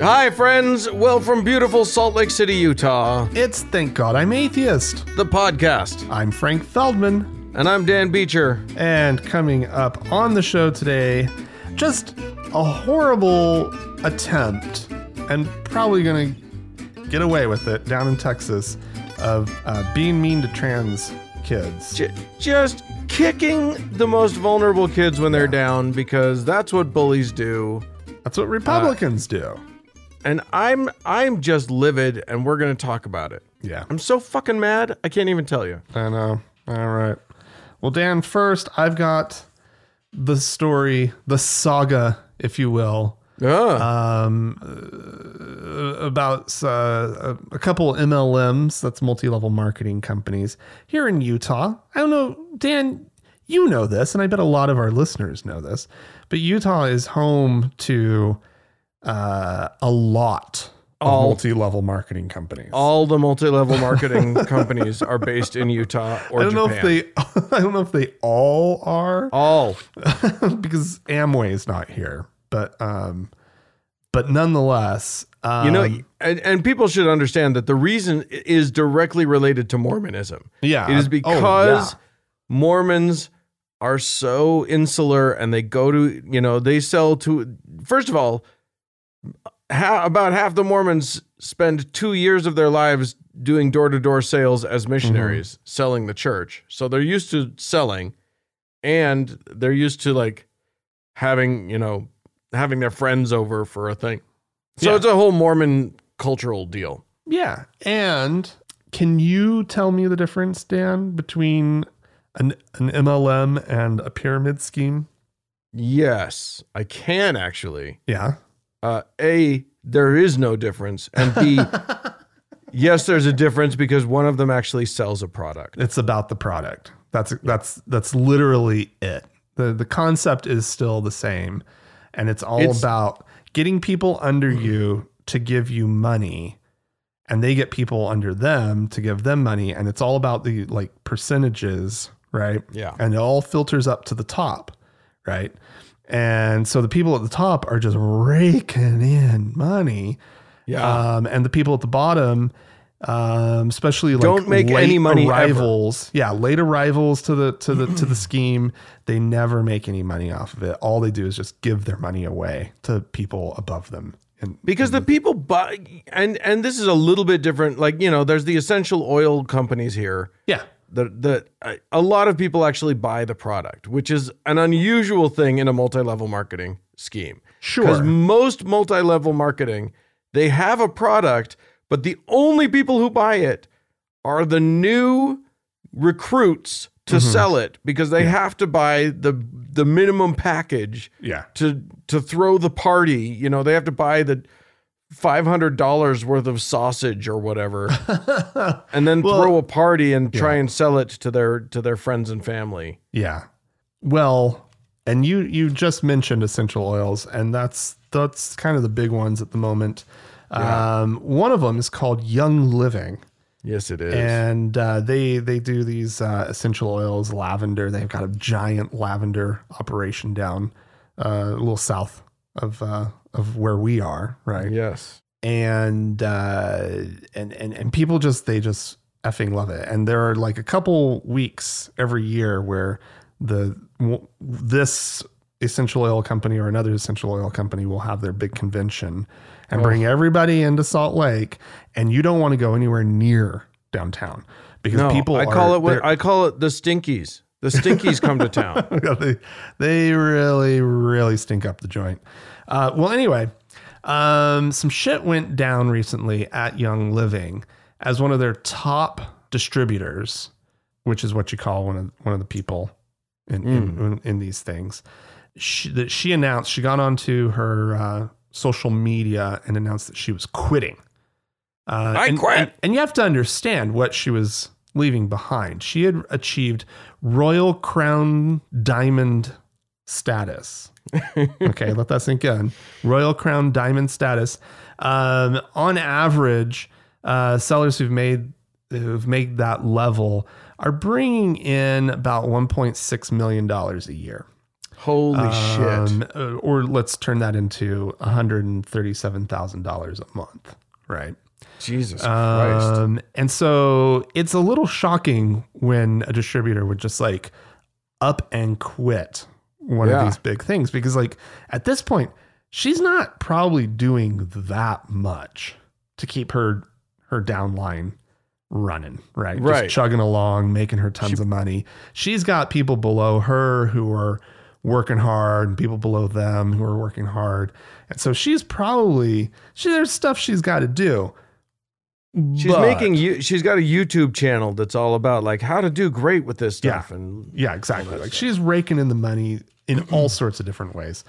Hi, friends. Well, from beautiful Salt Lake City, Utah, It's Thank God I'm Atheist. the podcast. I'm Frank Feldman, And I'm Dan Beecher. and coming up on the show today, just a horrible attempt, and probably gonna get away with it down in Texas, of uh, being mean to trans kids. J- just kicking the most vulnerable kids when they're down because that's what bullies do. That's what Republicans do. And I'm I'm just livid and we're going to talk about it. Yeah. I'm so fucking mad. I can't even tell you. I know. All right. Well, Dan, first, I've got the story, the saga, if you will, Ugh. um, uh, about uh, a couple MLMs, that's multi level marketing companies here in Utah. I don't know, Dan, you know this, and I bet a lot of our listeners know this, but Utah is home to uh, a lot of All- multi level marketing companies. All the multi-level marketing companies are based in Utah or I don't know if they. I don't know if they all are. all because Amway is not here. But um, but nonetheless, um, You know, and, and people should understand that the reason is directly related to Mormonism. yeah, It is oh, because yeah. Mormons are so insular and they go to, you know, they sell to, first of all, ha- about half the Mormons spend two years of their lives doing door to door sales as missionaries, mm-hmm. selling the church. So they're used to selling and they're used to like having, you know, having their friends over for a thing. So Yeah. it's a whole Mormon cultural deal. yeah. And can you tell me the difference, Dan, between an an MLM and a pyramid scheme? Yes, I can actually. Yeah. Uh, A, there is no difference. And B, yes, there's a difference because one of them actually sells a product. It's about the product. That's that's that's literally it. the The concept is still the same, and it's all It's- about getting people under you to give you money, and they get people under them to give them money, and it's all about the like percentages, right? Yeah. and it all filters up to the top, right? And so the people at the top are just raking in money, Yeah. um, and the people at the bottom, um, especially like Don't make late any money ever. arrivals, yeah, late arrivals to the to the to the scheme, they never make any money off of it. All they do is just give their money away to people above them. And because the people buy and and this is a little bit different like you know there's the essential oil companies here yeah, that uh, a lot of people actually buy the product which is an unusual thing in a multi-level marketing scheme. Because sure, most multi-level marketing they have a product but the only people who buy it are the new recruits to sell it because they have to buy the the minimum package yeah, to to throw the party you know they have to buy the $500 worth of sausage or whatever and then Well, throw a party and try and sell it to their to their friends and family yeah. Well, and you you just mentioned essential oils, and that's that's kind of the big ones at the moment. Um, one of them is called Young Living. yes it is and uh, they they do these uh, essential oils, lavender. They've got a giant lavender operation down uh, a little south of uh, of where we are, right? yes And uh, and and and people just they just effing love it. And there are like a couple weeks every year where the this essential oil company or another essential oil company will have their big convention and bring everybody into Salt Lake and you don't want to go anywhere near downtown because no people i call are, it what i call it the stinkies the stinkies come to town they, they really, really stink up the joint. Uh, well, anyway, um, some shit went down recently at Young Living as one of their top distributors, which is what you call one of one of the people in in, in, in these things. She, that she announced she got onto her uh, social media and announced that she was quitting. Uh, I and, quit. And, and you have to understand what she was leaving behind. She had achieved Royal Crown Diamond status. Okay, let that sink in. Royal Crown Diamond status. Um, on average, uh, sellers who've made who've made that level are bringing in about 1.6 million dollars a year. Holy shit. Um, uh, Or let's turn that into $137,000 a month, right? Jesus Christ. Um, and so it's a little shocking when a distributor would just like up and quit one Yeah. of these big things because, like, at this point, she's not probably doing that much to keep her her downline running, right? Right. Just chugging along, making her tons of money. She's got people below her who are working hard and people below them who are working hard. And so she's probably she there's stuff she's got to do. She's But- making you she's got a YouTube channel that's all about like how to do great with this stuff Yeah. and Yeah, exactly. Like she's raking in the money in all sorts of different ways.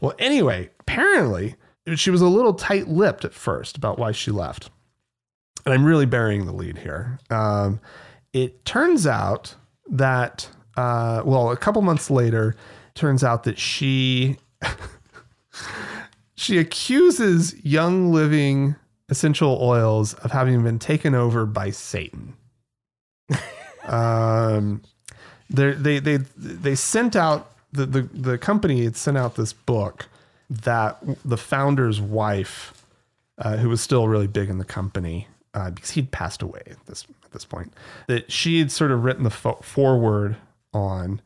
Well, anyway, apparently she was a little tight lipped at first about why she left. And I'm really burying the lead here. Um, it turns out that, uh, well, a couple months later, turns out that she she accuses Young Living essential oils of having been taken over by Satan. um, they they they they sent out the, the the company had sent out this book that the founder's wife, uh, who was still really big in the company uh, because he'd passed away at this at this point, that she had sort of written the fo- foreword on,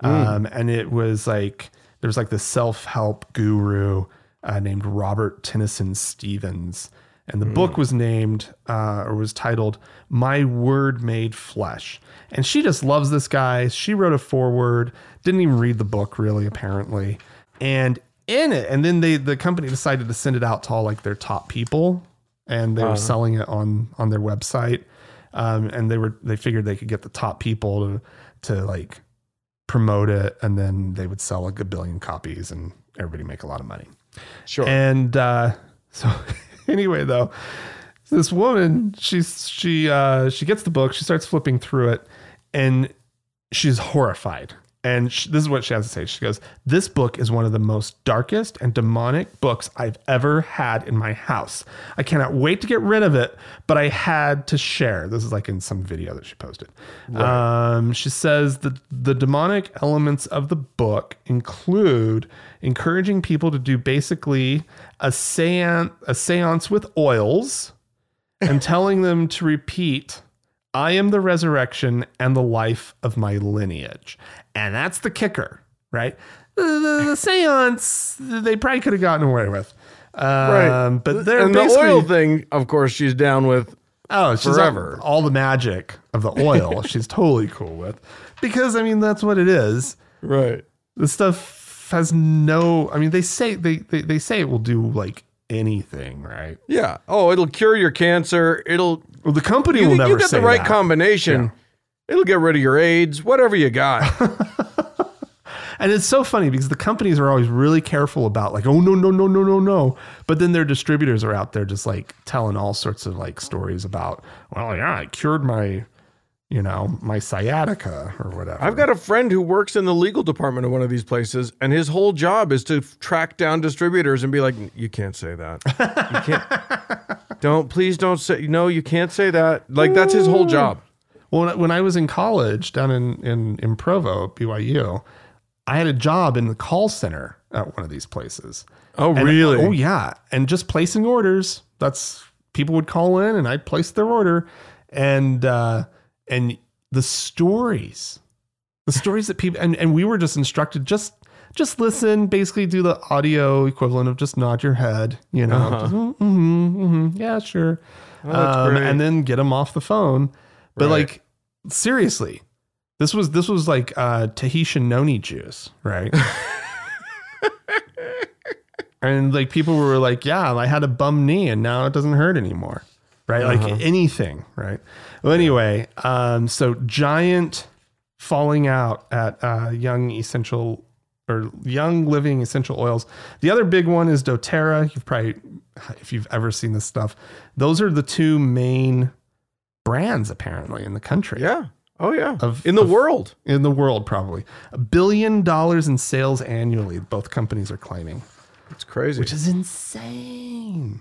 um, and it was like there was like the self help guru uh, named Robert Tennyson Stevens. And the book was named uh, or was titled My Word Made Flesh. And she just loves this guy. She wrote a foreword, didn't even read the book really, apparently. And in it, and then they the company decided to send it out to all like their top people, and they were selling it on on their website. Um, and they were they figured they could get the top people to to like promote it, and then they would sell like a billion copies, and everybody make a lot of money. sure. And uh, so anyway, though, this woman, she's she uh, she gets the book, she starts flipping through it, and she's horrified. And she, this is what she has to say. She goes, "This book is one of the most darkest and demonic books I've ever had in my house. I cannot wait to get rid of it, but I had to share." This is like in some video that she posted. Um, she says that the demonic elements of the book include encouraging people to do basically a seance, a seance with oils, and telling them to repeat I am the resurrection and the life of my lineage. And that's the kicker, right? The, the, the seance, they probably could have gotten away with. Um, Right. But they're and the oil thing, of course, she's down with. oh, she's forever. All, all the magic of the oil, she's totally cool with. Because, I mean, that's what it is. Right. The stuff has no, I mean, they say, they, they, they say it will do like anything, right? Yeah. Oh, it'll cure your cancer. It'll. Well, the company You, will never you get the right that. combination. It'll get rid of your AIDS, whatever you got. And it's so funny because the companies are always really careful about like, oh no, no, no, no, no, no. But then their distributors are out there just like telling all sorts of like stories about, well, yeah, I cured my, you know, my sciatica or whatever. I've got a friend who works in the legal department of one of these places, and his whole job is to track down distributors and be like, "You can't say that. You can't. don't please don't say no. You can't say that. Like that's his whole job." Well, when I- was in college down in, in, in Provo, BYU, I had a job in the call center at one of these places. Oh, And- really? Oh, yeah. And just placing orders. That's people would call in and I'd place their order. And, uh, and the stories, the stories that people, and, and we were just instructed, just, just listen, basically do the audio equivalent of just nod your head, you know, Uh-huh. just, "Mm, mhm, mhm, yeah, sure. Oh, Um, and then get them off the phone. But Right. like, seriously, this was, this was like, uh, Tahitian noni juice, right? and like people were like, "Yeah, I had a bum knee, and now it doesn't hurt anymore." Right, Uh-huh. like anything. Right. Well, anyway, um, so giant falling out at uh, Young Essential or Young Living Essential Oils. The other big one is DoTerra. You've probably, if you've ever seen this stuff, those are the two main brands apparently in the country. yeah. Oh yeah. Of- in the of- world. In the world, probably a billion dollars in sales annually. Both companies are claiming It's crazy. which is insane.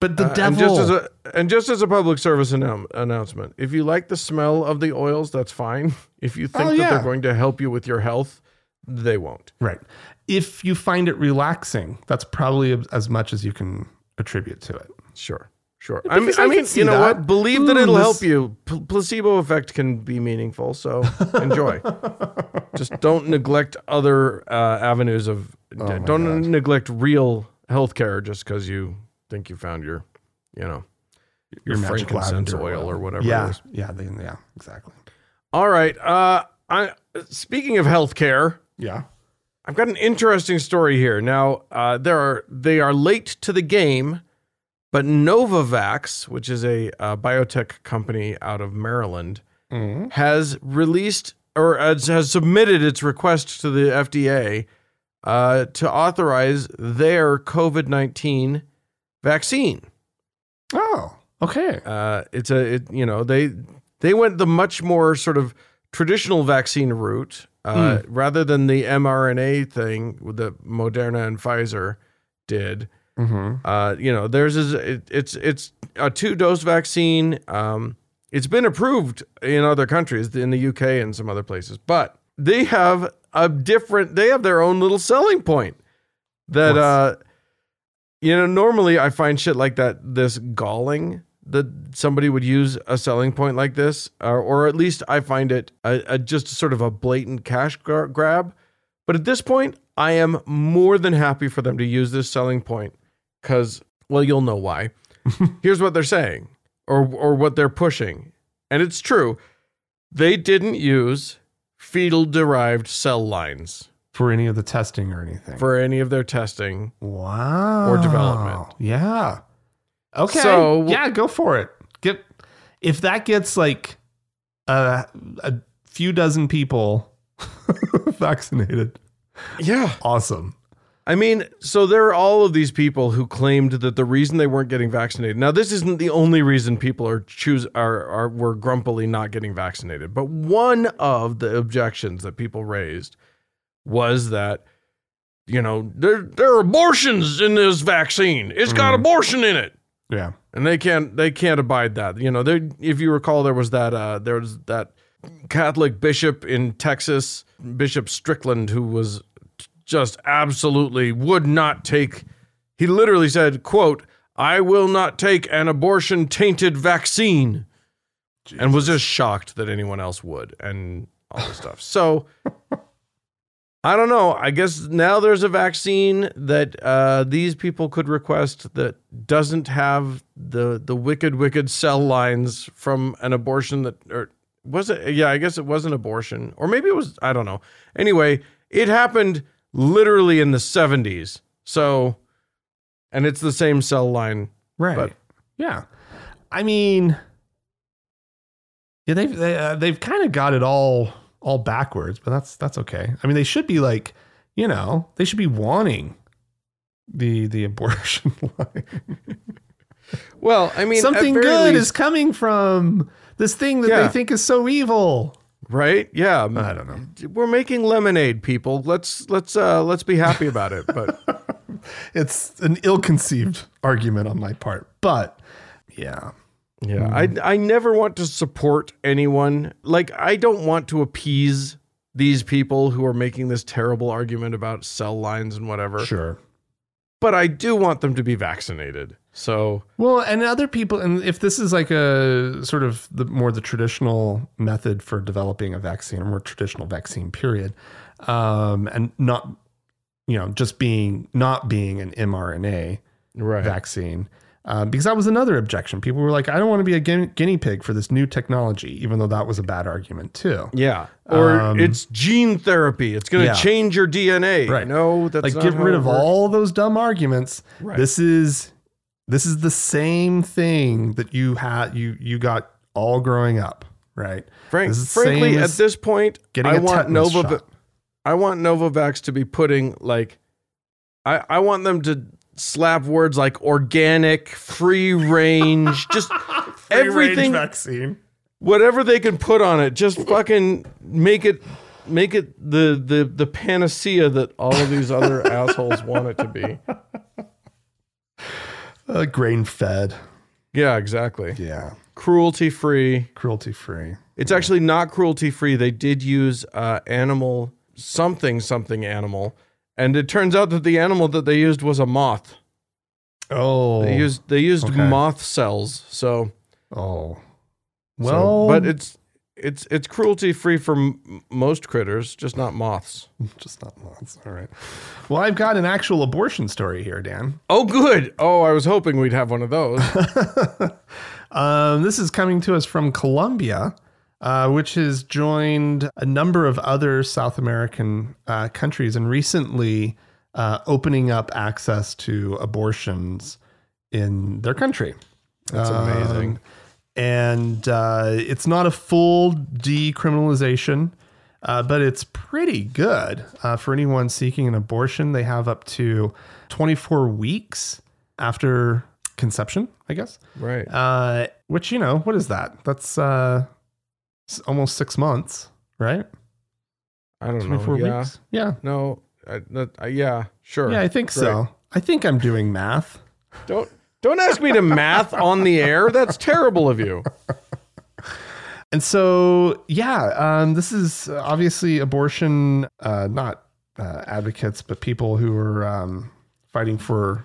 But the Uh, devil. And just as a and just as a public service annou- announcement, if you like the smell of the oils, that's fine. If you think Oh, that yeah. they're going to help you with your health, they won't. Right. If you find it relaxing, that's probably as much as you can attribute to it. Sure. Sure. I mean, I mean, you know that. what? Believe that it'll this- help you. P- placebo effect can be meaningful, so enjoy. Just don't neglect other uh, avenues of. Oh don't neglect real healthcare just because you think you found your, you know, your, magic frankincense lavender oil or whatever. Yeah. It is. Yeah. They, yeah. Exactly. All right. Uh, I speaking of healthcare. Yeah. I've got an interesting story here. Now, uh, there are they are late to the game, but Novavax, which is a uh, biotech company out of Maryland, Mhm. has released or has, has submitted its request to the FDA uh, to authorize their COVID nineteen vaccine. Oh. Okay. Uh, it's a it, you know they they went the much more sort of traditional vaccine route uh, rather than the mRNA thing that Moderna and Pfizer did. Mm-hmm. Uh, you know, theirs is it, it's it's a two dose vaccine. Um, it's been approved in other countries, in the UK and some other places, but they have a different. They have their own little selling point. That uh, you know, normally I find shit like that this galling that somebody would use a selling point like this, or, or at least I find it a, a, just sort of a blatant cash gra- grab. But at this point, I am more than happy for them to use this selling point because, well, you'll know why. Here's what they're saying, or or what they're pushing, and it's true. They didn't use fetal derived cell lines For any of the testing or anything. for any of their testing. wow. or development. Yeah. Okay. So- yeah, go for it. Get if that gets like a a few dozen people vaccinated. Yeah. Awesome. I mean, so there are all of these people who claimed that the reason they weren't getting vaccinated. Now, this isn't the only reason people are choose are are were grumpily not getting vaccinated, but one of the objections that people raised was that you know there there are abortions in this vaccine. It's got Mhm. abortion in it. Yeah. and they can't they can't abide that. You know, there if you recall, there was that uh, there was that Catholic bishop in Texas, Bishop Strickland, who was just absolutely would not take. He literally said, "quote I will not take an abortion tainted vaccine," and was just shocked that anyone else would, and all this stuff. So. I don't know. I guess now there's a vaccine that uh, these people could request that doesn't have the the wicked wicked cell lines from an abortion that or was it? Yeah, I guess it was an abortion, or maybe it was. I don't know. Anyway, it happened literally in the 70s. So, and it's the same cell line. Right. But- yeah. I mean, yeah, they've they, uh, they've kind of got it all all backwards, but that's that's okay. I mean, they should be like, you know, they should be wanting the the abortion line. Well, I mean, Something good least- is coming from this thing that Yeah. they think is so evil. right. Yeah, I don't know. We're making lemonade, people. Let's let's uh let's be happy about it. But It's an ill-conceived argument on my part, but yeah, Yeah, I I never want to support anyone. Like I don't want to appease these people who are making this terrible argument about cell lines and whatever. sure. But I do want them to be vaccinated. So, Well, and other people, and if this is like a sort of the more the traditional method for developing a vaccine, or more traditional vaccine period, um, and not, you know, just being not being an mRNA right. vaccine, um, because that was another objection. People were like, I don't want to be a guinea, guinea pig for this new technology, even though that was a bad argument too. Yeah. Or Um, it's gene therapy. It's going to yeah. change your DNA. Right. No, that's like get rid of works. all those dumb arguments. Right. This is this is the same thing that you had you you got all growing up, right? Frank, frankly, at this point, getting I want Nova. shot. I want Novavax to be putting like, I I want them to slap words like organic, free range, just everything, vaccine. whatever they can put on it. Just fucking make it, make it the the the panacea that all of these other assholes want it to be. Uh, grain fed. Yeah, exactly. Yeah. Cruelty free. Cruelty free. It's actually not cruelty free. They did use uh, animal something something animal, and it turns out that the animal that they used was a moth. Oh, They used they used okay. moth cells. So oh, so- well, but it's it's it's cruelty free for m- most critters, just not moths. just not moths. All right. Well, I've got an actual abortion story here, Dan. Oh, good. Oh, I was hoping we'd have one of those. um, this is coming to us from Colombia, uh, which has joined a number of other South American uh, countries and recently uh, opening up access to abortions in their country. That's amazing. Um, and uh, it's not a full decriminalization, uh, but it's pretty good uh, for anyone seeking an abortion. They have up to 24 weeks after conception, I guess. right. Uh, which you know, what is that? That's uh, almost six months, right? I don't know. 24 Yeah. weeks. Yeah, No. I, yeah. Sure. yeah, I think so. I think I'm doing math. Don't don't ask me to math on the air. That's terrible of you. And so, yeah, um, this is obviously abortion, uh, not uh, advocates, but people who are um, fighting for,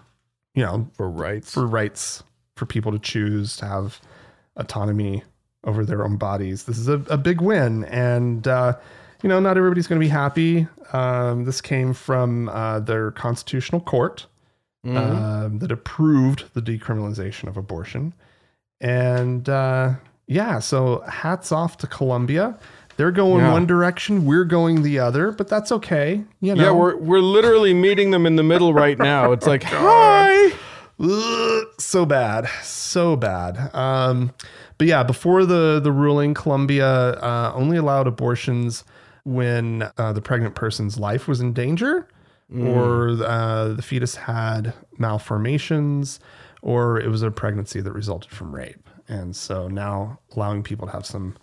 you know, For rights. for rights for people to choose to have autonomy over their own bodies. This is a, a big win. And, uh, you know, not everybody's going to be happy. Um, this came from uh, their constitutional court Mhm. um, that approved the decriminalization of abortion. And uh, yeah, so hats off to Colombia. They're going Yeah. one direction, we're going the other, but that's okay. You know, yeah, we're we're literally meeting them in the middle right now. It's like, hi. Ugh, so bad, so bad. Um, but yeah, before the the ruling, Colombia uh, only allowed abortions when uh, the pregnant person's life was in danger, or uh, the fetus had malformations, or it was a pregnancy that resulted from rape. And so now allowing people to have some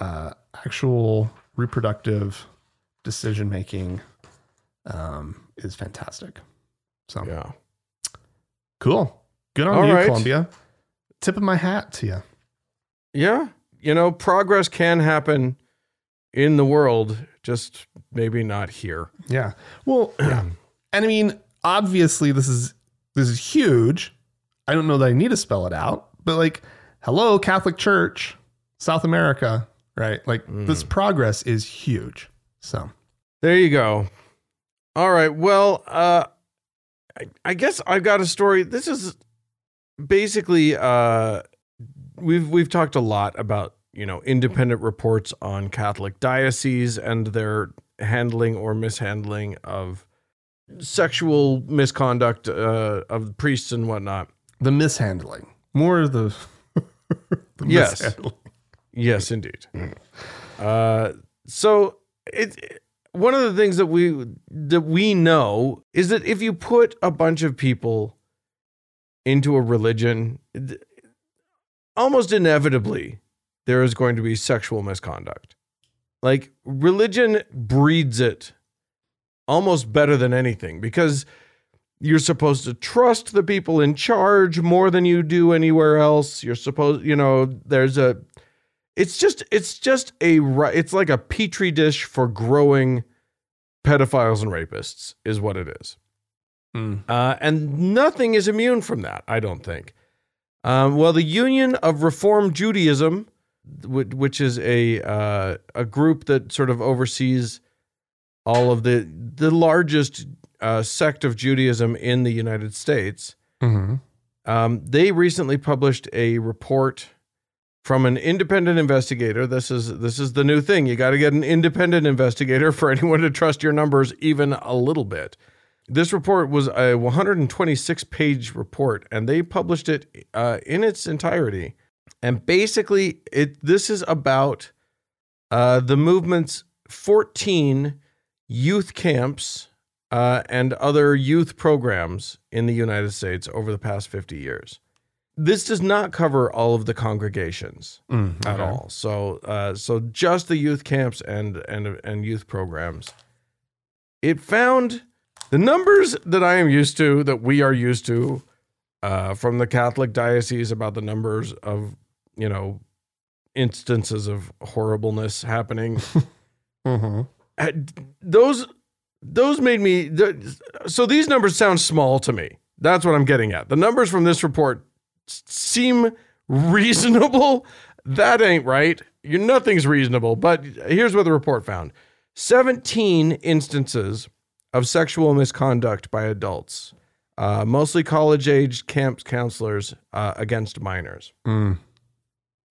uh, actual reproductive decision making um, is fantastic. So Yeah. Cool. Good on All you, right. Colombia. Tip of my hat to you. Yeah. You know, progress can happen in the world, just maybe not here. Yeah. Well, yeah. And I mean, obviously this is this is huge. I don't know that I need to spell it out, but like, hello, Catholic Church, South America, right? Like this progress is huge. So There you go. All right. Well, uh I, I guess I've got a story. This is basically uh we've we've talked a lot about, you know, independent reports on Catholic dioceses and their handling or mishandling of sexual misconduct uh, of priests and whatnot. the mishandling, more of the, the Yes. mishandling. Yes, indeed. Uh, so it one of the things that we that we know is that if you put a bunch of people into a religion, almost inevitably there is going to be sexual misconduct. Like religion breeds it almost better than anything because you're supposed to trust the people in charge more than you do anywhere else. You're supposed, you know, there's a it's just it's just a it's like a petri dish for growing pedophiles and rapists is what it is Mm. uh, and nothing is immune from that i don't think um, well the union of reform judaism which is a uh, a group that sort of oversees all of the the largest uh, sect of judaism in the united states Mhm. um, they recently published a report from an independent investigator. This is this is the new thing. You got to get an independent investigator for anyone to trust your numbers even a little bit. This report was a 126 page report, and they published it uh, in its entirety. And basically, it this is about uh, the movement's 14 youth camps uh, and other youth programs in the United States over the past 50 years. This does not cover all of the congregations Mm, at all. So, uh, so just the youth camps and and and youth programs. It found the numbers that I am used to, that we are used to, uh, from the Catholic diocese about the numbers of you know instances of horribleness happening Mhm. had- those those made me so these numbers sound small to me. That's what I'm getting at. The numbers from this report seem reasonable. That ain't right. You nothing's reasonable. But here's what the report found: 17 instances of sexual misconduct by adults, uh, mostly college-age camp counselors uh, against minors. Mm.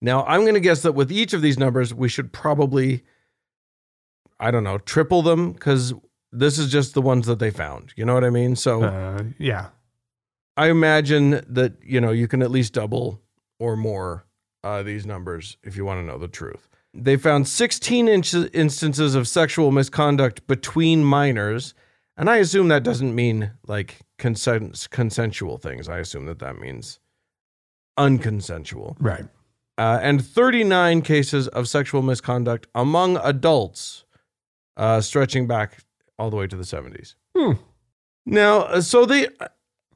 Now, I'm going to guess that with each of these numbers, we should probably, I don't know, triple them because this is just the ones that they found. You know what I mean? So Uh, yeah. I imagine that, you know, you can at least double or more uh, these numbers if you want to know the truth. They found 16 inch- instances of sexual misconduct between minors. And I assume that doesn't mean like consent- consensual things. I assume that that means unconsensual Right. uh, and 39 cases of sexual misconduct among adults, uh, stretching back all the way to the 70s. Hmm. Now, uh, so they,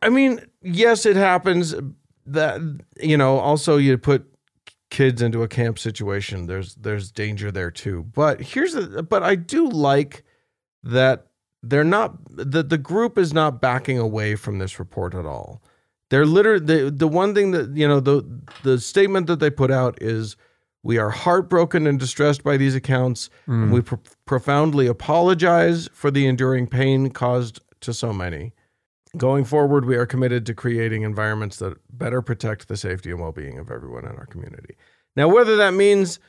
I mean, yes, it happens that you know. Also, you put kids into a camp situation. There's there's danger there too. But here's the. But I do like that they're not the the group is not backing away from this report at all. They're literally the the one thing that you know the the statement that they put out is we are heartbroken and distressed by these accounts. and mm. we pro- profoundly apologize for the enduring pain caused to so many. Going forward, we are committed to creating environments that better protect the safety and well-being of everyone in our community. Now, whether that means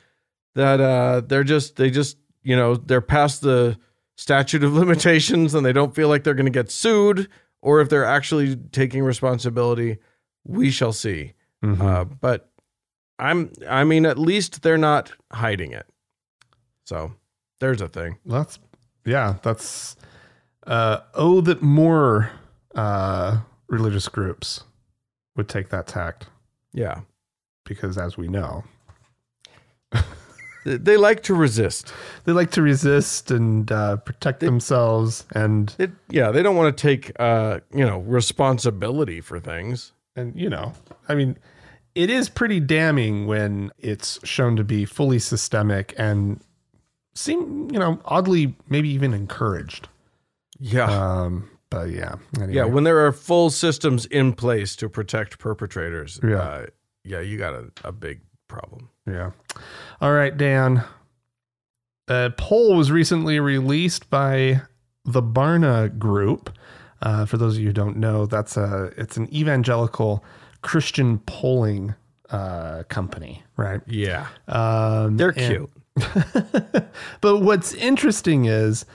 that uh, they're just they just you know they're past the statute of limitations and they don't feel like they're going to get sued, or if they're actually taking responsibility, we shall see. Mhm. Uh, but I'm I mean at least they're not hiding it. So there's a thing. That's yeah, that's uh oh that more uh religious groups would take that tact Yeah. because as we know, They- like to resist. they like to resist and uh protect themselves and It, yeah, they don't want to take uh, you know, responsibility for things. and you know, I mean it is pretty damning when it's shown to be fully systemic and seem, you know, oddly maybe even encouraged. Yeah. Um but yeah. Anyway. yeah, when there are full systems in place to protect perpetrators, Yeah. uh, yeah, you got a, a big problem. Yeah. All right, Dan. A poll was recently released by the Barna Group. Uh, for those of you who don't know, that's a it's an evangelical Christian polling uh, company, right? Yeah. Um, They're and- cute. but what's interesting is,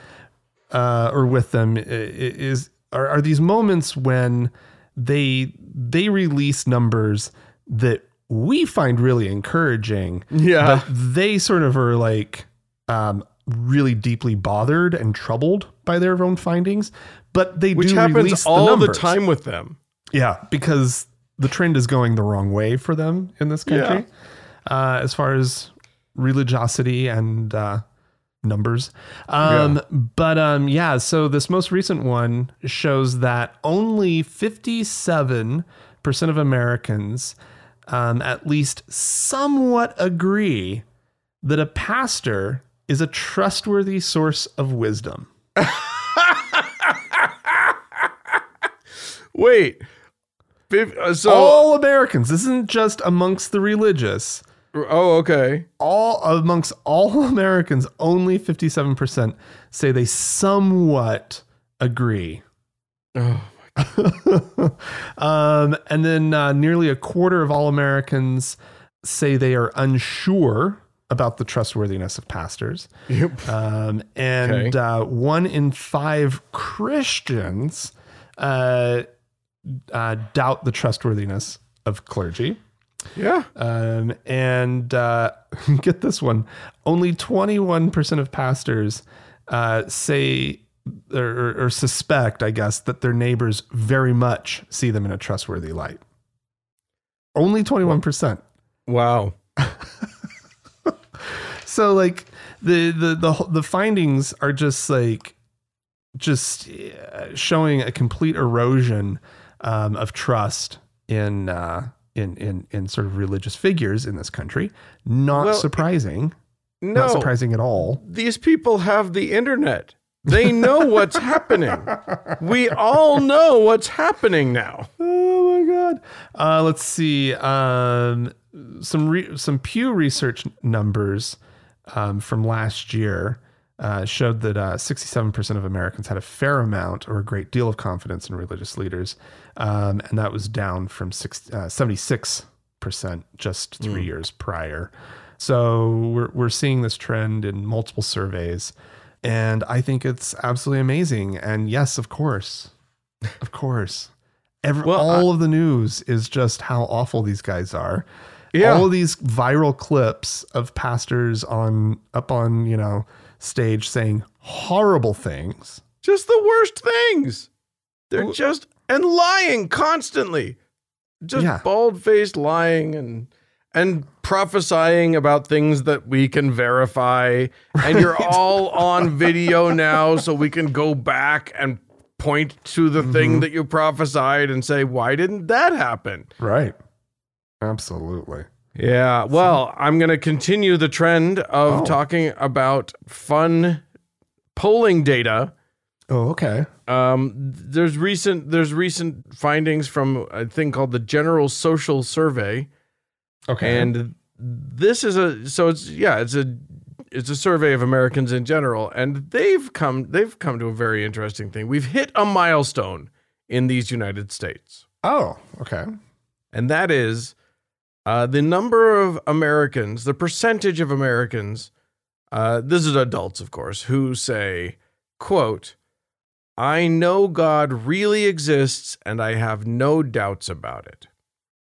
uh, or with them is are, are these moments when they they release numbers that we find really encouraging, Yeah. but they sort of are like um, really deeply bothered and troubled by their own findings. But they Which do happens release all the, the time with them. Yeah, because the trend is going the wrong way for them in this country, uh, as far as religiosity and uh, numbers. Um, But um, yeah, so this most recent one shows that only 57% of Americans um, at least somewhat agree that a pastor is a trustworthy source of wisdom. Wait. Uh, So, All Americans, this isn't just amongst the religious. Oh, okay. all amongst all Americans, only 57% say they somewhat agree. Oh, um, and then uh, nearly a quarter of all Americans say they are unsure about the trustworthiness of pastors. yep. Um, and Okay. uh, one in five Christians uh, uh, doubt the trustworthiness of clergy. Yeah. Um, and uh, get this one only 21% of pastors uh, say or, or suspect, I guess, that their neighbors very much see them in a trustworthy light. Only 21%. Wow. So like the the the the findings are just like just uh, showing a complete erosion um, of trust in uh, in in in sort of religious figures in this country. Not Well, surprising. No, Not surprising at all. these people have the internet. They know what's happening. We all know what's happening now. Oh my god. Uh, let's see. Um, some re- some Pew Research numbers um, from last year uh, showed that uh, 67% of Americans had a fair amount or a great deal of confidence in religious leaders, um, and that was down from six, uh, 76% just three years prior. So we're we're seeing this trend in multiple surveys, and I think it's absolutely amazing. And yes, of course, of course. Every, Well, all of the news is just how awful these guys are. Yeah. All of these viral clips of pastors on up on, you know, stage saying horrible things. Just the worst things. They're just and lying constantly. Just Yeah. bald-faced lying and and prophesying about things that we can verify and you're all on video now so we can go back and point to the mm-hmm. thing that you prophesied and say why didn't that happen? Right. Absolutely. Yeah, well, I'm going to continue the trend of Oh. talking about fun polling data. Oh, okay. Um, there's recent there's recent findings from a thing called the General Social Survey, Okay. and this is a so it's yeah it's a it's a survey of Americans in general, and they've come they've come to a very interesting thing. We've hit a milestone in these United States. oh, okay. and that is uh, the number of Americans, the percentage of Americans, uh, this is adults, of course, who say, quote, I know God really exists and I have no doubts about it.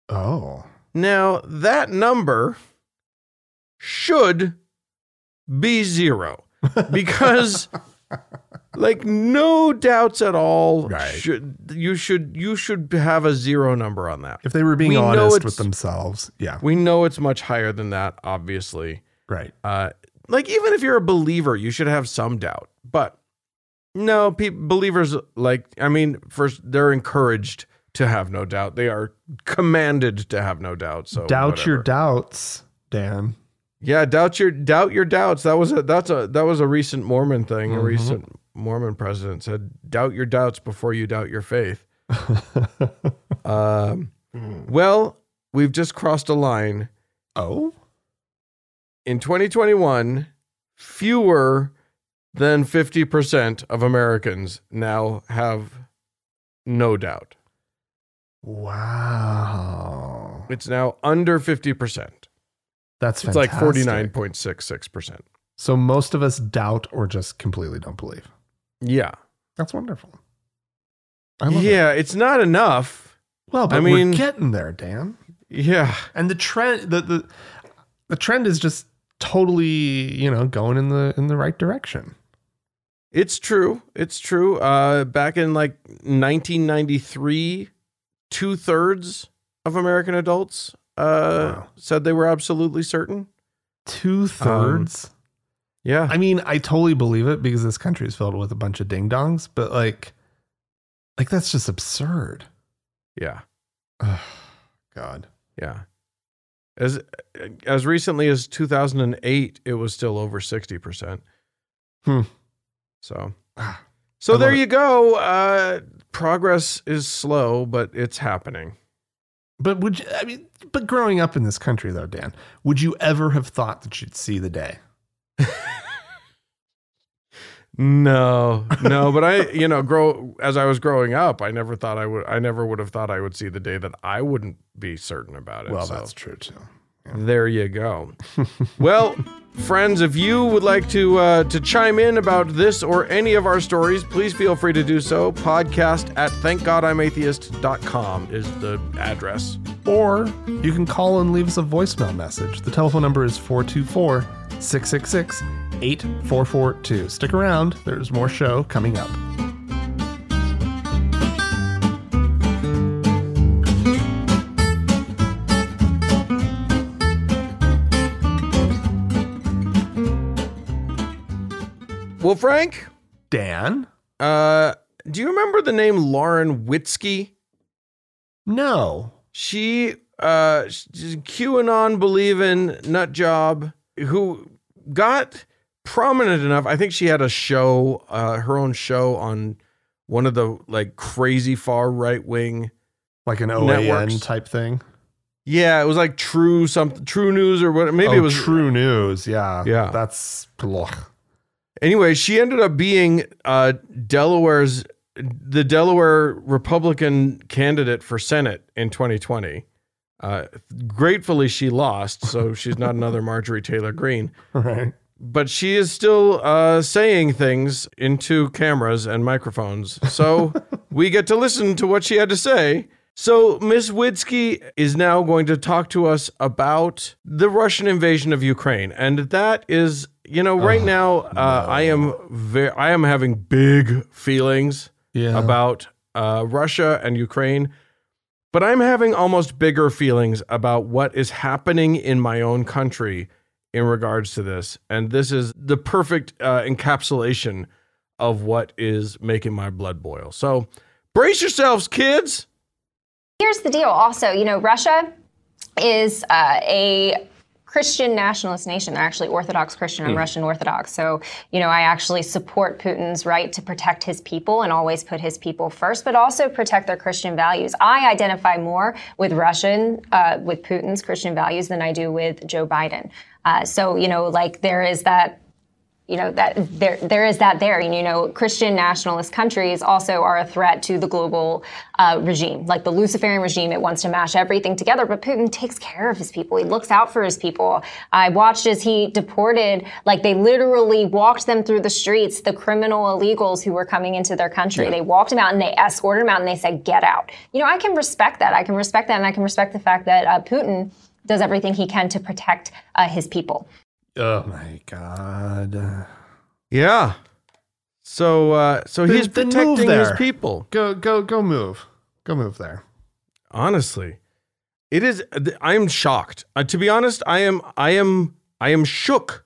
Oh. Now, that number should be zero because like no doubts at all Right. should you should you should have a zero number on that. If they were being We honest with themselves. Yeah. We know it's much higher than that, obviously. Right. Uh, like even if you're a believer, you should have some doubt. But no, pe- believers like I mean, first they're encouraged to have no doubt. They are commanded to have no doubt. So Doubt your doubts, Dan. yeah, doubt your doubt your doubts. That was a that's a that was a recent Mormon thing. A Mhm. recent Mormon president said, "Doubt your doubts before you doubt your faith." Um, well, we've just crossed a line. oh? in 2021, fewer than 50% of Americans now have no doubt. Wow. It's now under 50%. That's It's like 49.66%. So most of us doubt or just completely don't believe. Yeah. That's wonderful. I love it. Yeah, it's not enough. Well, but I mean- we're getting there, Dan. Yeah. And the trend the, the the trend is just totally, you know, going in the in the right direction. It's true. It's true. Uh, back in like 1993, two thirds of American adults uh, Wow. said they were absolutely certain. Two thirds. Yeah. I mean, I totally believe it because this country is filled with a bunch of ding dongs, but like, like that's just absurd. yeah. God. Yeah. As as recently as 2008, it was still over 60%. Hmm. So Ah, So I there you go. Uh progress is slow, but it's happening. But would you, I mean, but growing up in this country though, Dan, would you ever have thought that you'd see the day? No, no, but I, you know, grow as I was growing up, I never thought I would I never would have thought I would see the day that I wouldn't be certain about it. Well, so. that's true too. There you go. well, friends, if you would like to uh, to chime in about this or any of our stories, please feel free to do so. Podcast at thankgodimatheist.com is the address. Or you can call and leave us a voicemail message. The telephone number is 424 666 8442. Stick around, there's more show coming up. Well, Frank, Dan? uh, do you remember the name Lauren Witzke? No. She, uh, she's a QAnon believing nut job who got prominent enough. I think she had a show, uh, her own show on one of the like crazy far right wing. Like an OAN Networks. type thing. Yeah, it was like True something, True News or what? Maybe oh, it was True News. Yeah. Yeah. That's. Anyway, she ended up being uh, Delaware's the Delaware Republican candidate for Senate in 2020. Uh, gratefully, she lost, so she's not another Marjorie Taylor Greene. right. But she is still uh, saying things into cameras and microphones, so we get to listen to what she had to say. So Miss Witzke is now going to talk to us about the Russian invasion of Ukraine, and that is, you know, right now uh, I am very, I am having big feelings Yeah. about uh, Russia and Ukraine, but I'm having almost bigger feelings about what is happening in my own country in regards to this. And this is the perfect uh, encapsulation of what is making my blood boil. So brace yourselves, kids. Here's the deal also, you know, Russia is uh, a Christian nationalist nation. They're actually Orthodox Christian and Russian Orthodox. So, you know, I actually support Putin's right to protect his people and always put his people first, but also protect their Christian values. I identify more with Russian, uh, with Putin's Christian values than I do with Joe Biden. Uh, so, you know, like there is that you know that there there is that there. And you know christian nationalist countries also are a threat to the global uh, regime. Like the luciferian regime it wants to mash everything together but putin takes care of his people. He looks out for his people. I watched as he deported like they literally walked them through the streets the criminal illegals who were coming into their country. They walked them out and they escorted them out and they said get out. You know i can respect that. I can respect that. And i can respect the fact that uh, putin does everything he can to protect uh, his people Oh my god. Yeah. So uh, so Then- he's then protecting his people. Go go go move. Go move there. Honestly, it is. I am shocked. Uh, to be honest, I am. I am. I am shook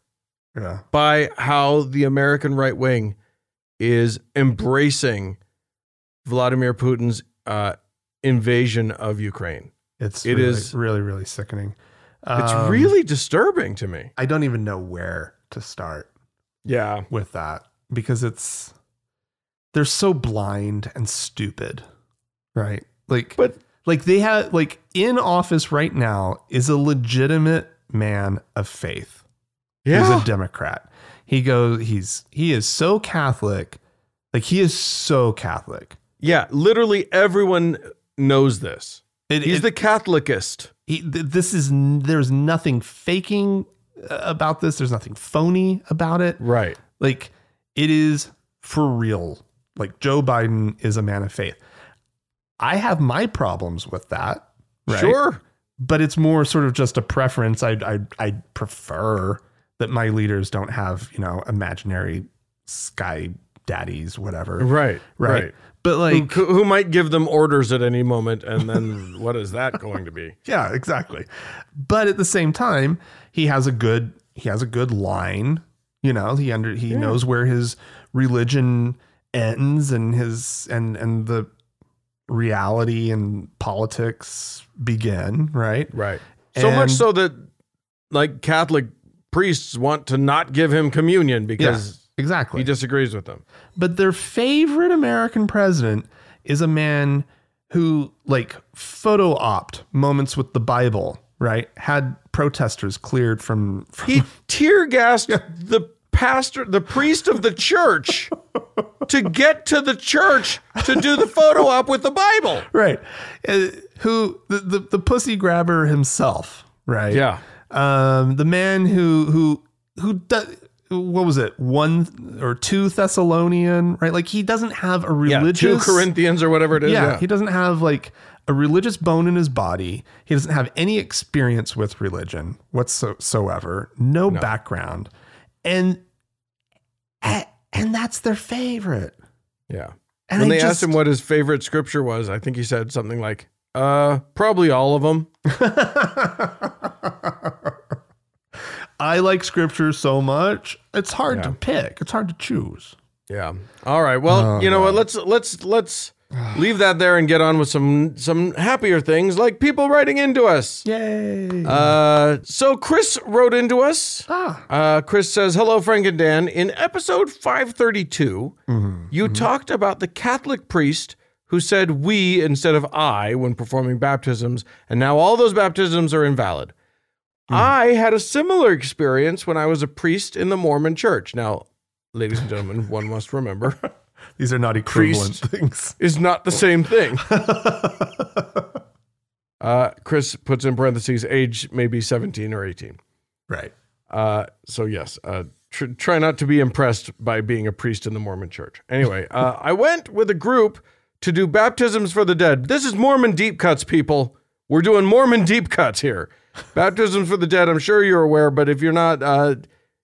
Yeah. by how the American right wing is embracing Vladimir Putin's uh, invasion of Ukraine. It's It really, is- really really sickening. It's Um, really disturbing to me. I don't even know where to start Yeah. with that because it's they're so blind and stupid. Right? Like But like they have like in office right now is a legitimate man of faith. He's yeah. a Democrat. He goes he's he is so Catholic. Like he is so Catholic. yeah. Literally everyone knows this. It, He's it- the Catholicist. He, th- this is n- there's nothing faking uh, about this. There's nothing phony about it. Right. Like it is for real. Like Joe Biden is a man of faith. I have my problems with that. Right? Sure. but it's more sort of just a preference. I I I prefer that my leaders don't have you know imaginary sky daddies, whatever. Right. Right. Right. But like, who, who might give them orders at any moment, and then what is that going to be? yeah, exactly. But at the same time, he has a good he has a good line. You know, he under he knows where his religion ends and his and and the reality and politics begin. Right. Right. So much so that like Catholic priests want to not give him communion because Exactly. he disagrees with them. But their favorite American president is a man who, like, photo opt moments with the Bible, right? Had protesters cleared from. from He tear gassed the pastor, the priest of the church, to get to the church to do the photo op with the Bible. right. Uh, who, the, the, the pussy grabber himself, right? Yeah. Um, the man who, who, who does. What was it? One or two Thessalonian, right? Like he doesn't have a Yeah. religious Two Corinthians or whatever it is. yeah, Yeah. he doesn't have like a religious bone in his body. He doesn't have any experience with religion whatsoever, no, background. And and that's their favorite. yeah. And when I they just, asked him what his favorite scripture was, I think he said something like, uh, probably all of them. I like scripture so much. It's hard to pick. It's hard to choose. Yeah. All right. Well, Oh, you know what? Let's let's let's leave that there and get on with some some happier things like people writing into us. Yay. Uh, so Chris wrote into us. ah. Uh, Chris says, "Hello, Frank and Dan. In episode 532, you talked about the Catholic priest who said we instead of I when performing baptisms, and now all those baptisms are invalid. I had a similar experience when I was a priest in the Mormon Church. Now, ladies and gentlemen, one must remember These are not equivalent Priest. things. is not the same thing. Uh, Chris puts in parentheses age maybe 17 or 18. Right. Uh, so yes, uh, tr- try not to be impressed by being a priest in the Mormon Church. Anyway, uh, I went with a group to do baptisms for the dead. This is Mormon deep cuts, people. We're doing Mormon deep cuts here. Baptisms for the dead. I'm sure you're aware, but if you're not, uh,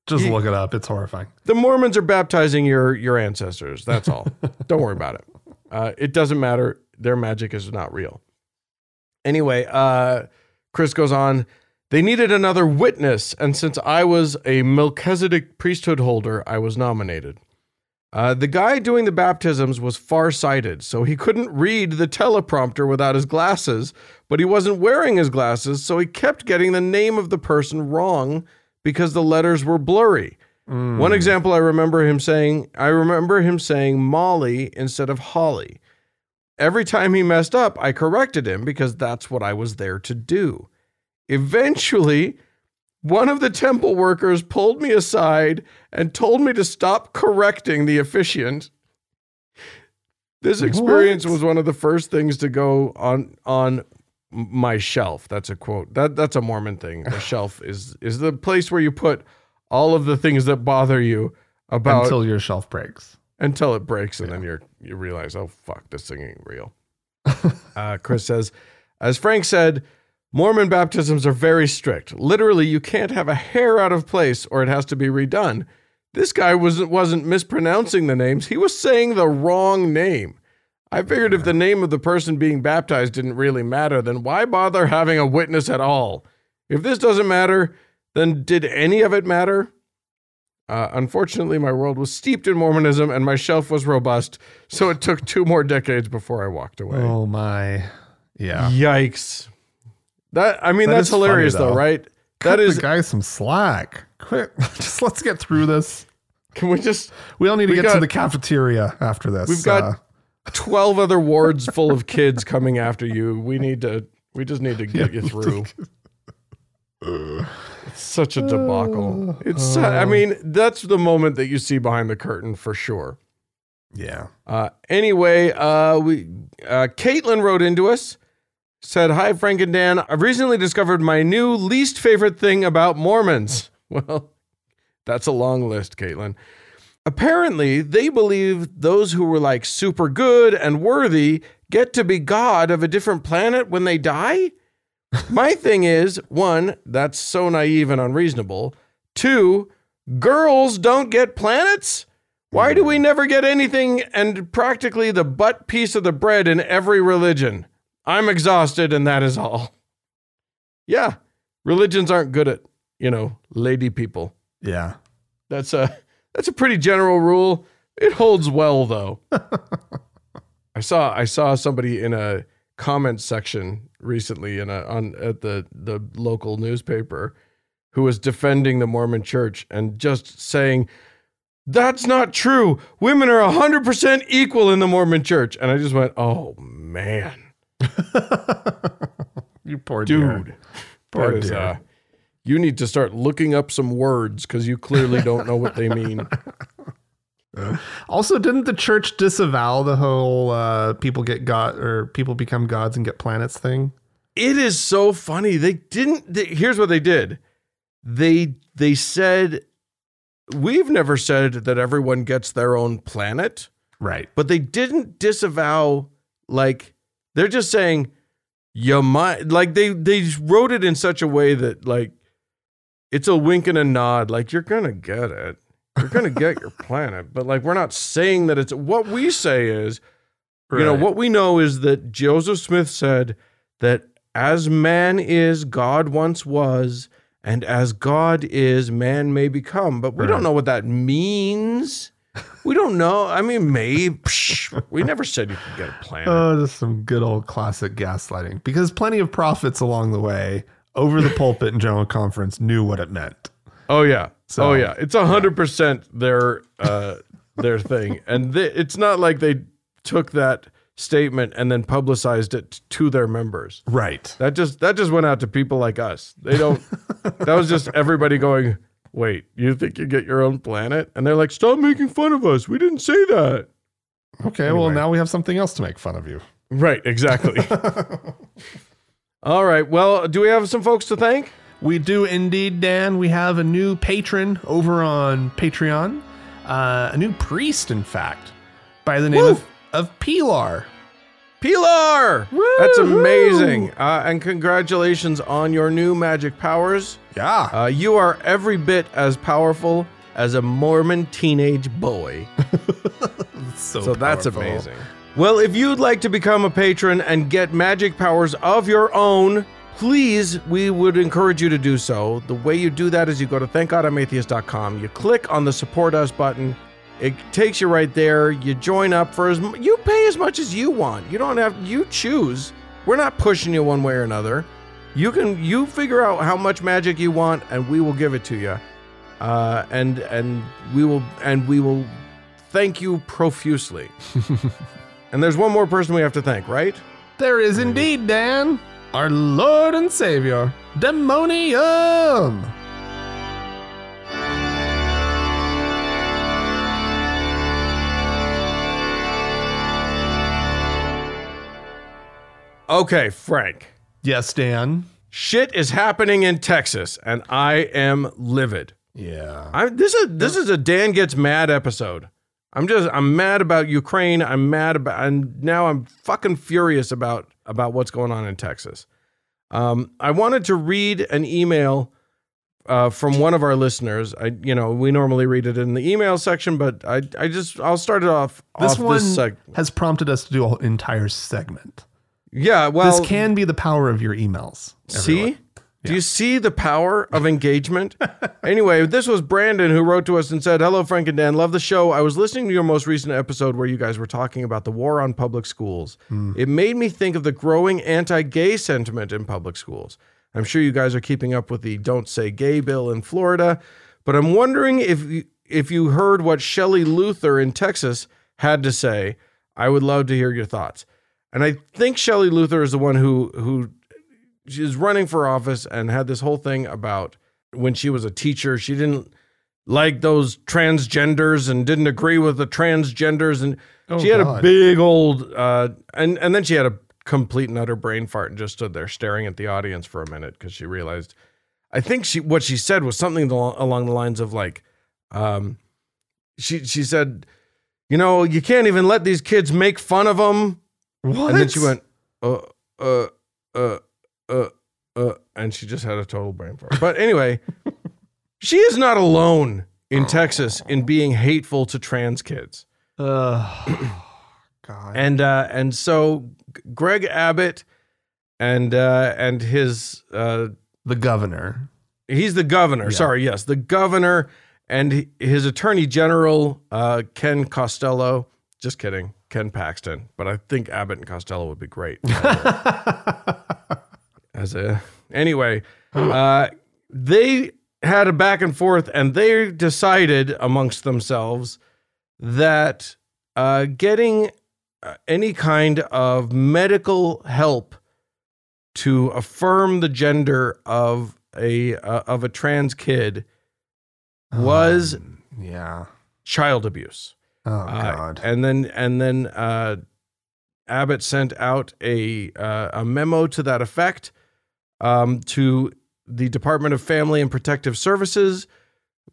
Just look it up. It's horrifying. the Mormons are baptizing your your ancestors. That's all. Don't worry about it. Uh, it doesn't matter. Their magic is not real. Anyway, uh, Chris goes on. They needed another witness, and since I was a Melchizedek priesthood holder, I was nominated. Uh, the guy doing the baptisms was farsighted, so he couldn't read the teleprompter without his glasses, but he wasn't wearing his glasses, so he kept getting the name of the person wrong because the letters were blurry. One example I remember him saying, I remember him saying Molly instead of Holly. Every time he messed up, I corrected him because that's what I was there to do. Eventually, one of the temple workers pulled me aside and told me to stop correcting the officiant. This experience What? was one of the first things to go on on my shelf. That's a quote. That that's a Mormon thing. The shelf is is the place where you put all of the things that bother you about Until your shelf breaks. until it breaks and then you're you realize oh fuck this thing ain't real uh, chris says as frank said mormon baptisms are very strict literally you can't have a hair out of place or it has to be redone this guy wasn't wasn't mispronouncing the names he was saying the wrong name i figured if the name of the person being baptized didn't really matter then why bother having a witness at all if this doesn't matter then did any of it matter uh, unfortunately, my world was steeped in Mormonism and my shelf was robust, so it took two more decades before I walked away. Oh my. Yeah. Yikes. That I mean, That that's is funny, hilarious though, though. right? Cut That is the guy some slack. Quick. Just let's get through this. can we just We all need to get to the cafeteria after this. We've got- Uh, 12 other wards full of kids coming after you. We need to we just need to get you through. It's such a debacle. It's I mean, that's the moment that you see behind the curtain for sure. yeah. Uh, anyway, uh, we uh, Caitlin wrote into us, said, "Hi Frank and Dan. I've recently discovered my new least favorite thing about Mormons." Well, that's a long list, Caitlin. Apparently, they believe those who were like super good and worthy get to be God of a different planet when they die. My thing is, one, that's so naive and unreasonable. Two, girls don't get planets. Why do we never get anything and practically the butt piece of the bread in every religion? I'm exhausted, and that is all. Yeah, religions aren't good at, you know, lady people. Yeah. That's a that's a pretty general rule. It holds well though. I saw I saw somebody in a comment section recently in a on at the the local newspaper who was defending the Mormon church and just saying that's not true. Women are 100% equal in the Mormon church. And I just went, "Oh man, You poor dear. dude. Poor that is, dear. uh, you need to start looking up some words cuz you clearly don't know what they mean." Also, didn't the church disavow the whole uh, people get god or people become gods and get planets thing? it is so funny they didn't they, here's what they did they they said we've never said that everyone gets their own planet Right. but they didn't disavow like they're just saying you might like they they wrote it in such a way that like it's a wink and a nod like you're gonna get it. You're gonna get your planet. But like we're not saying that it's what we say is you know what we know is that joseph smith said that as man is god once was and as god is man may become. But we don't know what that means We don't know. I mean, maybe. Psh, we never said you could get a planet. Oh, is some good old classic gaslighting. Because plenty of prophets along the way over the pulpit and general conference knew what it meant. oh yeah. So- oh yeah. It's a hundred percent their uh, their thing, and it's not like they took that statement and then publicized it to their members. Right. That just that just went out to people like us. They don't. that was just everybody going. Wait, you think you get your own planet? And they're like, stop making fun of us. We didn't say that. Okay, well, now we have something else to make fun of you. Right, exactly. All right. Well, do we have some folks to thank? We do indeed, Dan. We have a new patron over on Patreon, uh, a new priest, in fact, by the name Woo! of, of Pilar. Pilar! That's Woo-hoo! amazing. Uh, and congratulations on your new magic powers. Yeah. Uh, you are every bit as powerful as a Mormon teenage boy. so So that's amazing. Well, if you'd like to become a patron and get magic powers of your own, please, we would encourage you to do so. The way you do that is you go to thankgodimatheist.com, you click on the support us button. It takes you right there. You join up for as m- you pay as much as you want. You don't have you choose. We're not pushing you one way or another. You can you figure out how much magic you want, and we will give it to you. Uh, and and we will and we will thank you profusely. and there's one more person we have to thank, right? There is indeed, Dan, our Lord and Savior, Demonium. Okay, Frank. Yes, Dan. Shit is happening in Texas, and I am livid. Yeah. I this is this is a Dan gets mad episode. I'm just I'm mad about Ukraine. I'm mad about and now I'm fucking furious about about what's going on in Texas. Um, I wanted to read an email uh, from one of our listeners. I you know we normally read it in the email section, but I I just I'll start it off. This off one this seg- has prompted us to do an entire segment. Yeah. Well, this can be the power of your emails. everyone. See? Do you see the power of engagement? anyway, this was Brandon who wrote to us and said, Hello, Frank and Dan. Love the show. I was listening to your most recent episode where you guys were talking about the war on public schools. Hmm. It made me think of the growing anti gay sentiment in public schools. I'm sure you guys are keeping up with the Don't Say Gay bill in Florida, but I'm wondering if you, if you heard what Shelley Luther in Texas had to say. I would love to hear your thoughts. And I think Shelley Luther is the one who who she running for office and had this whole thing about when she was a teacher, she didn't like those transgenders and didn't agree with the transgenders. And she had a big old uh and and then she had a complete and utter brain fart and just stood there staring at the audience for a minute because she realized I think she what she said was something along the lines of like um she she said you know you can't even let these kids make fun of them What? and then she went, uh, uh, uh, uh, uh, and she just had a total brain fart. But anyway, she is not alone in Texas in being hateful to trans kids. Ugh. God. And uh, and so Greg Abbott and uh, and his uh, the governor. he's the governor. Sorry, yes, the governor and his attorney general uh, Ken Costello. Just kidding, Ken Paxton. But I think Abbott and Costello would be great. as a anyway uh they had a back and forth and they decided amongst themselves that uh getting uh, any kind of medical help to affirm the gender of a uh, of a trans kid was Um, yeah. child abuse Oh uh, God. and then and then uh, Abbott sent out a uh, a memo to that effect um, to the Department of Family and Protective Services,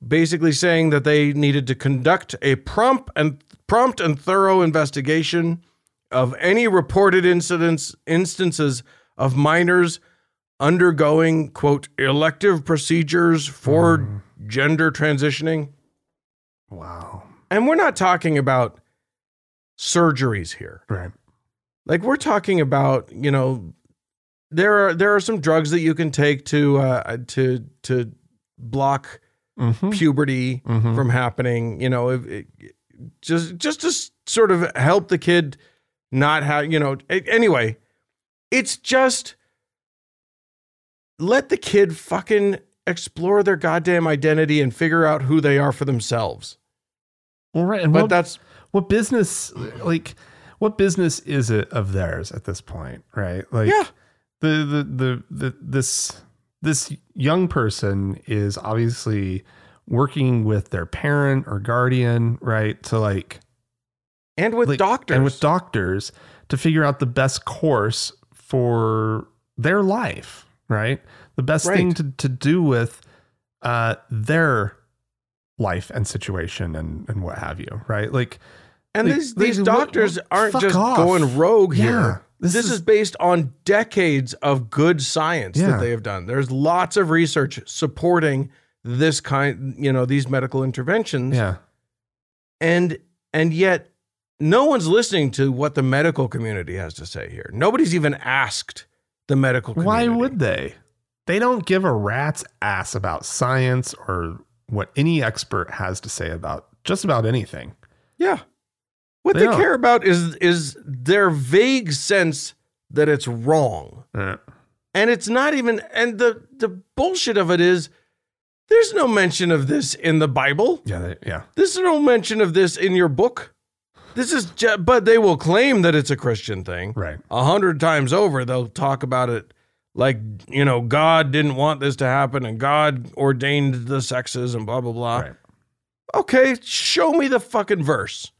basically saying that they needed to conduct a prompt and prompt and thorough investigation of any reported incidents instances of minors undergoing quote elective procedures for gender transitioning wow. And we're not talking about surgeries here. Right. Like we're talking about, you know, there are there are some drugs that you can take to uh, to to block Mm-hmm. puberty Mhm. from happening. You know, if, just just to sort of help the kid not have you know anyway it's just let the kid fucking explore their goddamn identity and figure out who they are for themselves Well, right. And but what, that's what business, like, what business is it of theirs at this point, right? Like, yeah the, the, the, the, this, this young person is obviously working with their parent or guardian, right? To like, and with like- doctors and with doctors to figure out the best course for their life, right? The best thing to, to do with uh, their life and situation and, and what have you, right? Like, And Like, these these what- doctors what- aren't just off. going rogue Yeah, here. this This, is- is, based on decades of good science Yeah. that they have done. There's lots of research supporting this kind, you know, these medical interventions. yeah, And and yet no one's listening to what the medical community has to say here. Nobody's even asked the medical community. why would they? They don't give a rat's ass about science or what any expert has to say about just about anything. Yeah. What They they, care about is is their vague sense that it's wrong. Uh, And it's not even and the the bullshit of it is there's no mention of this in the Bible. yeah, they, yeah, There's no mention of this in your book. This is but they will claim that it's a Christian thing. right. A hundred times over, they'll talk about it like, you know, God didn't want this to happen and God ordained the sexes and blah blah blah. Right. Okay, show me the fucking verse.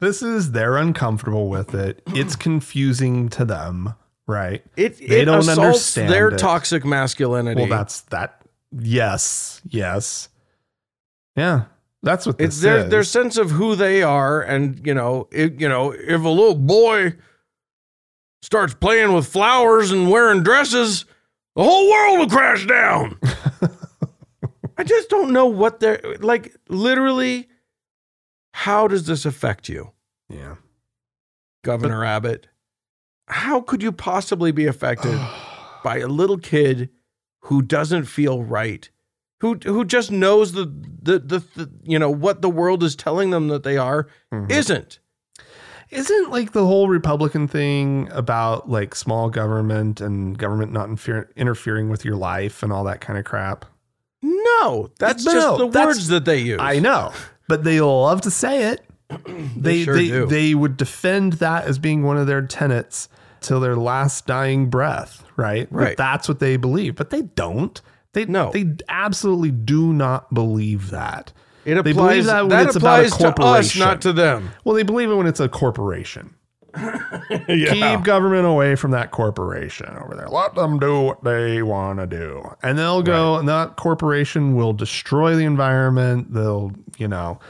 This is they're uncomfortable with it. It's confusing to them, right? It They it don't understand their it. toxic masculinity. Well, that's that. Yes, yes, yeah. That's what this it's their is. their sense of who they are, and you know, if you know, if a little boy starts playing with flowers and wearing dresses, the whole world will crash down. I just don't know what they're like. Literally, how does this affect you, yeah. Governor Abbott? How could you possibly be affected by a little kid who doesn't feel right, who who just knows the the the, the you know what the world is telling them that they are Mhm. isn't. Isn't like the whole Republican thing about like small government and government not infer- interfering with your life and all that kind of crap? No, that's No, just the that's- words that they use. I know, but they love to say it. They sure they, do. they would defend that as being one of their tenets till their last dying breath, right? That Right. that's what they believe, but they don't. They No. They absolutely do not believe that. It They applies. believe that that when it's about a applies to us, not to them. Well, they believe it when it's a corporation. yeah. Keep government away from that corporation over there. Let them do what they want to do. And they'll go, and that corporation will destroy the environment. They'll, you know,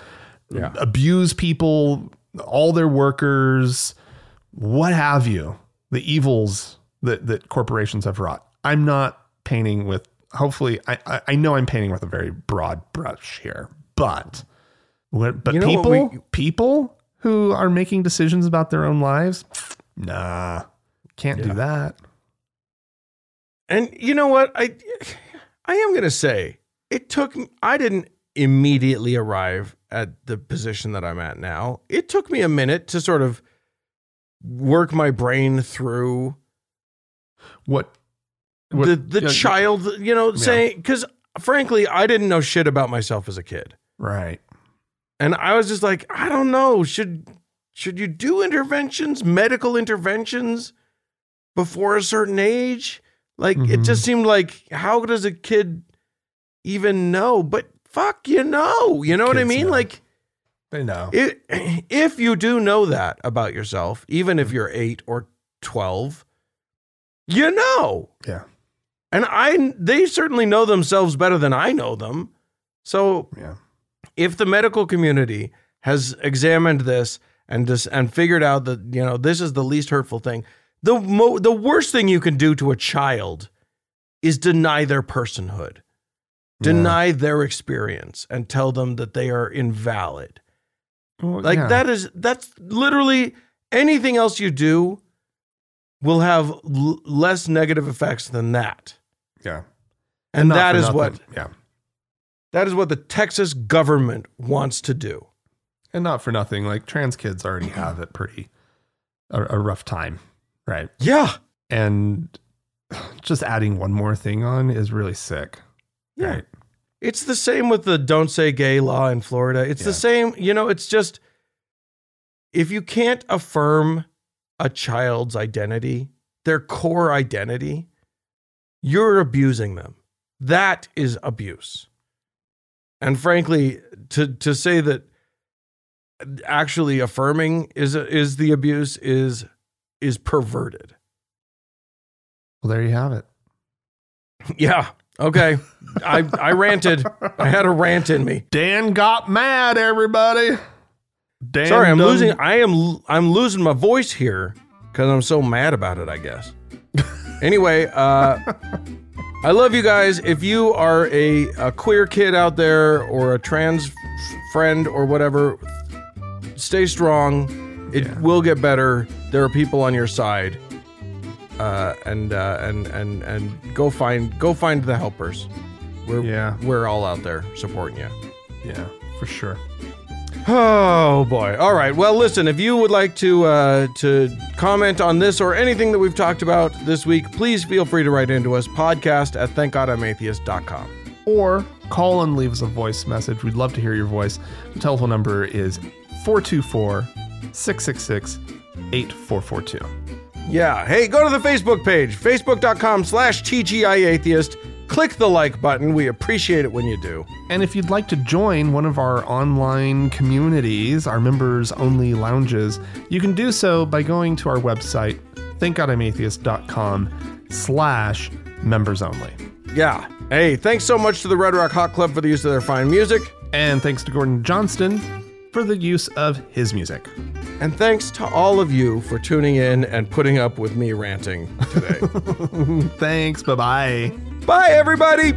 Yeah. abuse people, all their workers, what have you, the evils that, that corporations have wrought. I'm not painting with, hopefully, I, I, I know I'm painting with a very broad brush here, but, but You know people, we- people who are making decisions about their own lives, nah, can't do that. And you know what? I I am going to say it took I didn't immediately arrive at the position that I'm at now. It took me a minute to sort of work my brain through What, what the the yeah, child, you know, Yeah. saying cuz frankly, I didn't know shit about myself as a kid. Right. And I was just like, I don't know, should should you do interventions, medical interventions before a certain age? Like it Mhm. just seemed like how does a kid even know? But fuck, you know. You know what I mean? know. Like They know. it, if you do know that about yourself, even if you're 8 or 12, you know. Yeah. And I they certainly know themselves better than I know them. So Yeah. If the medical community has examined this and just and figured out that you know this is the least hurtful thing, the mo- the worst thing you can do to a child is deny their personhood, deny their experience, and tell them that they are invalid. Well, Like yeah. that is that's literally anything else you do will have l- less negative effects than that. Yeah. And not that is nothing. what Yeah. That is what the Texas government wants to do. And not for nothing, like trans kids already have it pretty a, a rough time, right? Yeah. And just adding one more thing on is really sick. Yeah. Right. It's the same with the don't say gay law in Florida. It's Yeah. the same, you know, it's just if you can't affirm a child's identity, their core identity, you're abusing them. That is abuse. And frankly, to to say that actually affirming is is the abuse is is perverted. Well, there you have it. Yeah. Okay. I I ranted. I had a rant in me. Dan got mad, everybody. Dan Sorry, I'm done- losing. I am. I'm losing my voice here because I'm so mad about it. I guess. anyway, uh, I love you guys. If you are a, a queer kid out there or a trans f- friend or whatever, stay strong. It Yeah. will get better. There are people on your side. Uh, and uh, and and and go find go find the helpers. We're Yeah. we're all out there supporting you. Yeah, for sure. Oh boy! All right. Well, listen. If you would like to uh, to comment on this or anything that we've talked about this week, please feel free to write into us. Podcast at thankgodimatheist.com. Or call and leave us a voice message. We'd love to hear your voice. The telephone number is 424 666 8442. Yeah. Hey, go to the Facebook page, facebook.com slash TGIAtheist. Click the like button. We appreciate it when you do. And if you'd like to join one of our online communities, our members only lounges, you can do so by going to our website, thankgodimatheist.com slash members only. Yeah. Hey, thanks so much to the Red Rock Hot Club for the use of their fine music. And thanks to Gordon Johnston for the use of his music. And thanks to all of you for tuning in and putting up with me ranting today. Thanks. Bye bye. Bye, everybody.